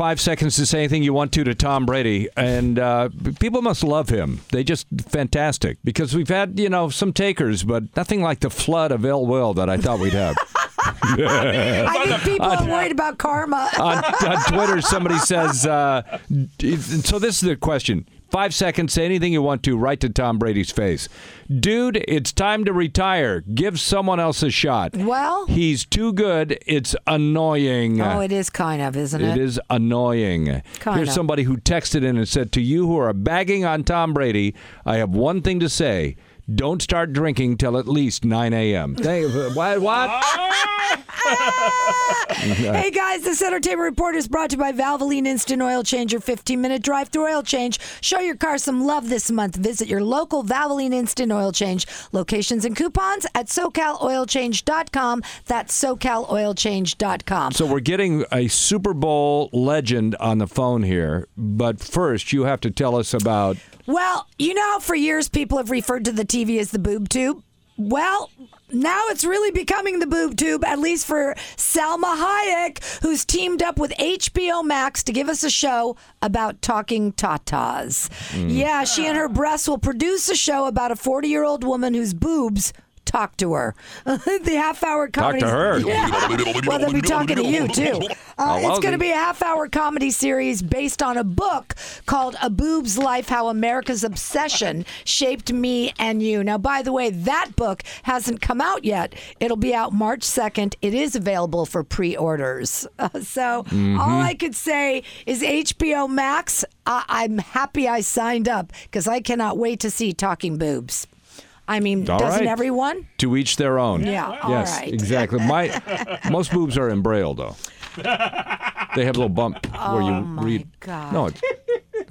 five seconds to say anything you want to to Tom Brady, and uh, people must love him. They just fantastic because we've had you know some takers, but nothing like the flood of ill will that I thought we'd have. I think people are worried about karma. on, on Twitter, somebody says, uh, so this is the question. Five seconds, say anything you want to, right to Tom Brady's face. Dude, it's time to retire. Give someone else a shot. Well- he's too good. It's annoying. oh, it is kind of, isn't it? It is annoying. Kinda. Here's somebody who texted in and said, To you who are bagging on Tom Brady, I have one thing to say. Don't start drinking till at least 9 a.m. You. What? what? Hey guys, this entertainment report is brought to you by Valvoline Instant Oil Change, your 15 minute drive through oil change. Show your car some love this month. Visit your local Valvoline Instant Oil Change locations and coupons at SoCalOilChange.com. That's SoCalOilChange.com. So we're getting a Super Bowl legend on the phone here, but first you have to tell us about Well, you know for years people have referred to the TV as the boob tube? Well, now it's really becoming the boob tube, at least for Salma Hayek, who's teamed up with HBO Max to give us a show about talking tatas. Mm. Yeah, she and her breasts will produce a show about a 40 year old woman whose boobs talk to her. the half hour comedy. Talk to her. Yeah. well, they'll be talking to you, too. Uh, it's going to be a half hour comedy series based on a book called A Boob's Life How America's Obsession Shaped Me and You. Now, by the way, that book hasn't come out yet. It'll be out March 2nd. It is available for pre orders. Uh, so, all I could say is HBO Max, I- I'm happy I signed up because I cannot wait to see Talking Boobs. I mean, All doesn't right. everyone? to each their own. Yeah, all yes, right. exactly. My most boobs are in braille though. They have a little bump where you Oh, my read. God. No, it,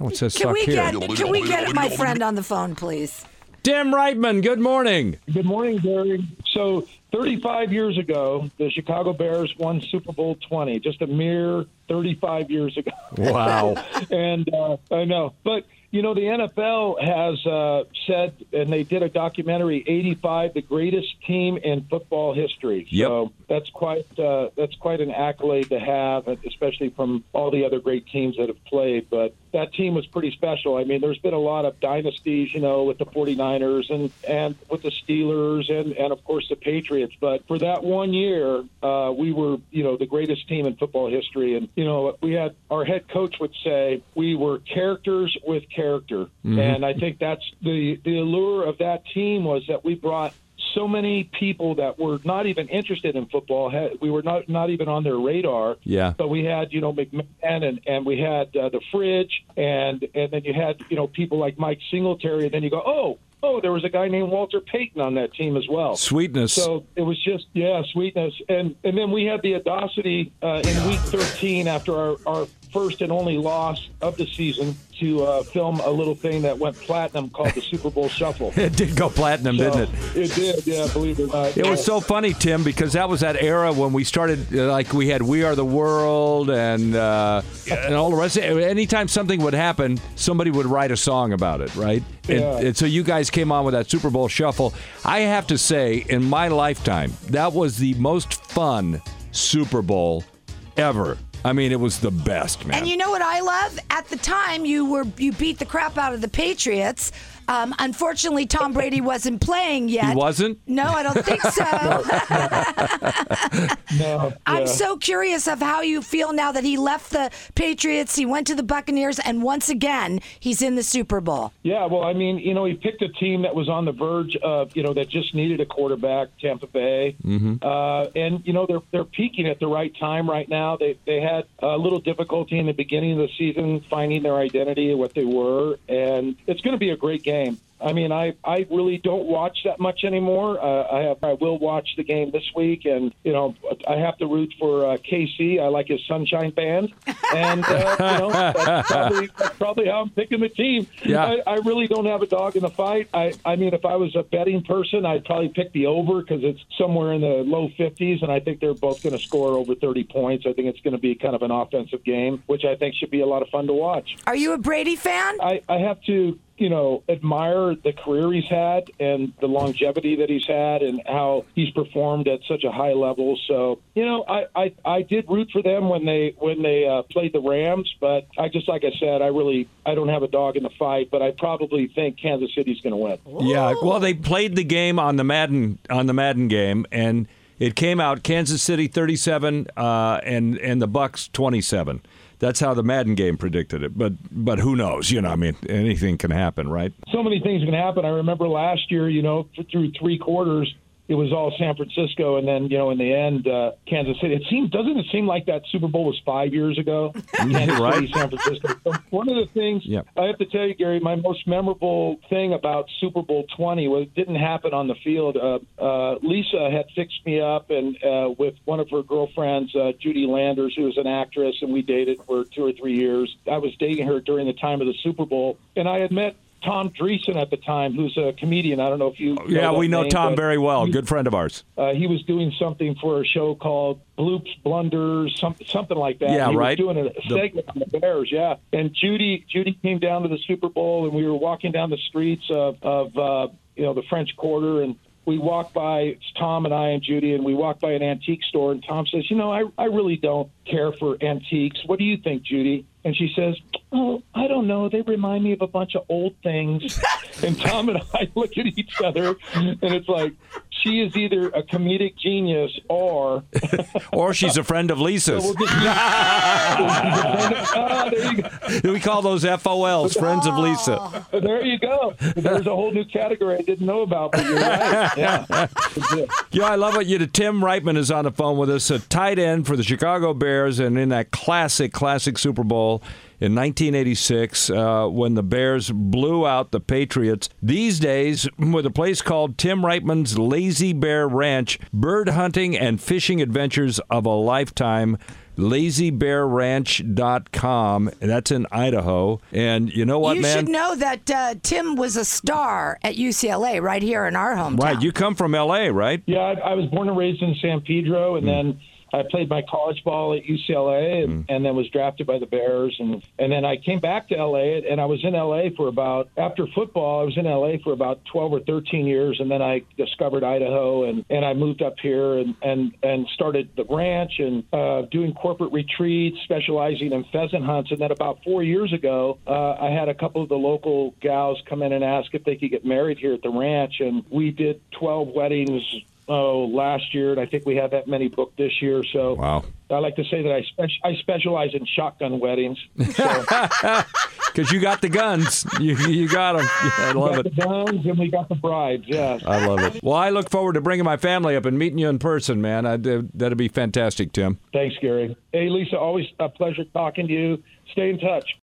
no, it says Can suck we here. get can we get my friend on the phone, please? Tim Wrightman, good morning. Good morning, Gary. So, 35 years ago, the Chicago Bears won Super Bowl 20, just a mere 35 years ago. Wow. and uh, I know, but you know, the NFL has uh, said, and they did a documentary, 85, the greatest team in football history. Yep. So that's quite uh, that's quite an accolade to have, especially from all the other great teams that have played. But that team was pretty special. I mean, there's been a lot of dynasties, you know, with the 49ers and and with the Steelers and and of course the Patriots. But for that one year, uh, we were, you know, the greatest team in football history. And you know, we had our head coach would say we were characters with character, and I think that's the the allure of that team was that we brought so many people that were not even interested in football. Had, we were not not even on their radar. Yeah. But we had you know McMahon and and we had uh, the Fridge and and then you had you know people like Mike Singletary and then you go oh oh there was a guy named Walter Payton on that team as well. Sweetness. So it was just yeah, sweetness, and and then we had the audacity uh, in week 13 after our, our first and only loss of the season to uh, film a little thing that went platinum called the Super Bowl Shuffle. it did go platinum, didn't it? It did, yeah, believe it or not. It was so funny, Tim, because that was that era when we started. uh, Like we had "We Are the World" and uh, and all the rest. Anytime something would happen, somebody would write a song about it, right? And, Yeah. and so you guys came on with that Super Bowl shuffle. I have to say, in my lifetime, that was the most fun Super Bowl ever. I mean, it was the best, man. And you know what I love? At the time, you were you beat the crap out of the Patriots. Um, unfortunately, Tom Brady wasn't playing yet. he wasn't. No, I don't think so. No, I'm so curious of how you feel now that he left the Patriots, he went to the Buccaneers, and once again, he's in the Super Bowl. Yeah, well, I mean, you know, he picked a team that was on the verge of, you know, that just needed a quarterback, Tampa Bay, mm-hmm. uh, and you know they're they're peaking at the right time right now. They they had a little difficulty in the beginning of the season finding their identity and what they were, and it's going to be a great game. I mean, I, I really don't watch that much anymore. Uh, I have I will watch the game this week, and you know I have to root for uh, KC. I like his Sunshine Band, and uh, you know that's probably, that's probably how I'm picking the team. Yeah. I, I really don't have a dog in the fight. I I mean, if I was a betting person, I'd probably pick the over because it's somewhere in the low 50s, and I think they're both going to score over 30 points. I think it's going to be kind of an offensive game, which I think should be a lot of fun to watch. Are you a Brady fan? I, I have to you know, admire the career he's had and the longevity that he's had and how he's performed at such a high level. So, you know, I I, I did root for them when they when they uh, played the Rams, but I just like I said, I really I don't have a dog in the fight, but I probably think Kansas City's going to win. Yeah, well, they played the game on the Madden on the Madden game, and it came out Kansas City 37 uh, and and the Bucks 27. That's how the Madden game predicted it. But but who knows? You know, I mean, anything can happen, right? So many things can happen. I remember last year, you know, through three quarters, it was all San Francisco, and then you know in the end, uh, Kansas City. It seems doesn't it seem like that Super Bowl was five years ago? Kansas right. City, San Francisco. So one of the things Yep. I have to tell you, Gary, my most memorable thing about Super Bowl twenty was it didn't happen on the field. Uh, uh, Lisa had fixed me up, and uh, with one of her girlfriends, uh, Judy Landers, who was an actress, and we dated for two or three years. I was dating her during the time of the Super Bowl, and I had met. Tom Dreesen at the time, who's a comedian. I don't know if you. Yeah, we know name, Tom very well. Good friend of ours. uh, he was doing something for a show called Bloops Blunders, some, something like that. Yeah, he right. Was doing a The- segment on the Bears, yeah. And Judy, Judy came down to the Super Bowl, and we were walking down the streets of, of uh, you know, the French Quarter, and we walked by it's Tom and I and Judy, and we walked by an antique store, and Tom says, "You know, I I really don't care for antiques. What do you think, Judy?" And she says, "Oh, I don't know. They remind me of a bunch of old things." and Tom and I look at each other, and it's like she is either a comedic genius or Or she's a friend of Lisa's. we'll just there, you go. we call those FOLs, friends of Lisa. Oh. there you go. There's a whole new category I didn't know about, but you're right. Yeah. Yeah, I love it. You, do. Tim Wrightman is on the phone with us, a tight end for the Chicago Bears, and in that classic, classic Super Bowl in 1986 uh, when the Bears blew out the Patriots. These days, with a place called Tim Wrightman's Lazy Bear Ranch, bird hunting and fishing adventures of a lifetime. LazyBearRanch.com. That's in Idaho. And you know what, you man? should know that uh, Tim was a star at UCLA right here in our hometown. right, you come from L.A., right? Yeah, I, I was born and raised in San Pedro, and then I played my college ball at UCLA, and, and then was drafted by the Bears, and and then I came back to LA, and I was in LA for about after football, I was in LA for about twelve or thirteen years, and then I discovered Idaho, and and I moved up here, and and and started the ranch, and uh, doing corporate retreats, specializing in pheasant hunts, and then about four years ago, uh, I had a couple of the local gals come in and ask if they could get married here at the ranch, and we did twelve weddings oh last year, and I think we have that many booked this year. So Wow. I like to say that I spec- I specialize in shotgun weddings. So Because you got the guns. You, you got them. Yeah, I we love got it. the guns and we got the brides. Yeah. I love it. Well, I look forward to bringing my family up and meeting you in person, man. I, that'd be fantastic, Tim. Thanks, Gary. Hey, Lisa, always a pleasure talking to you. Stay in touch.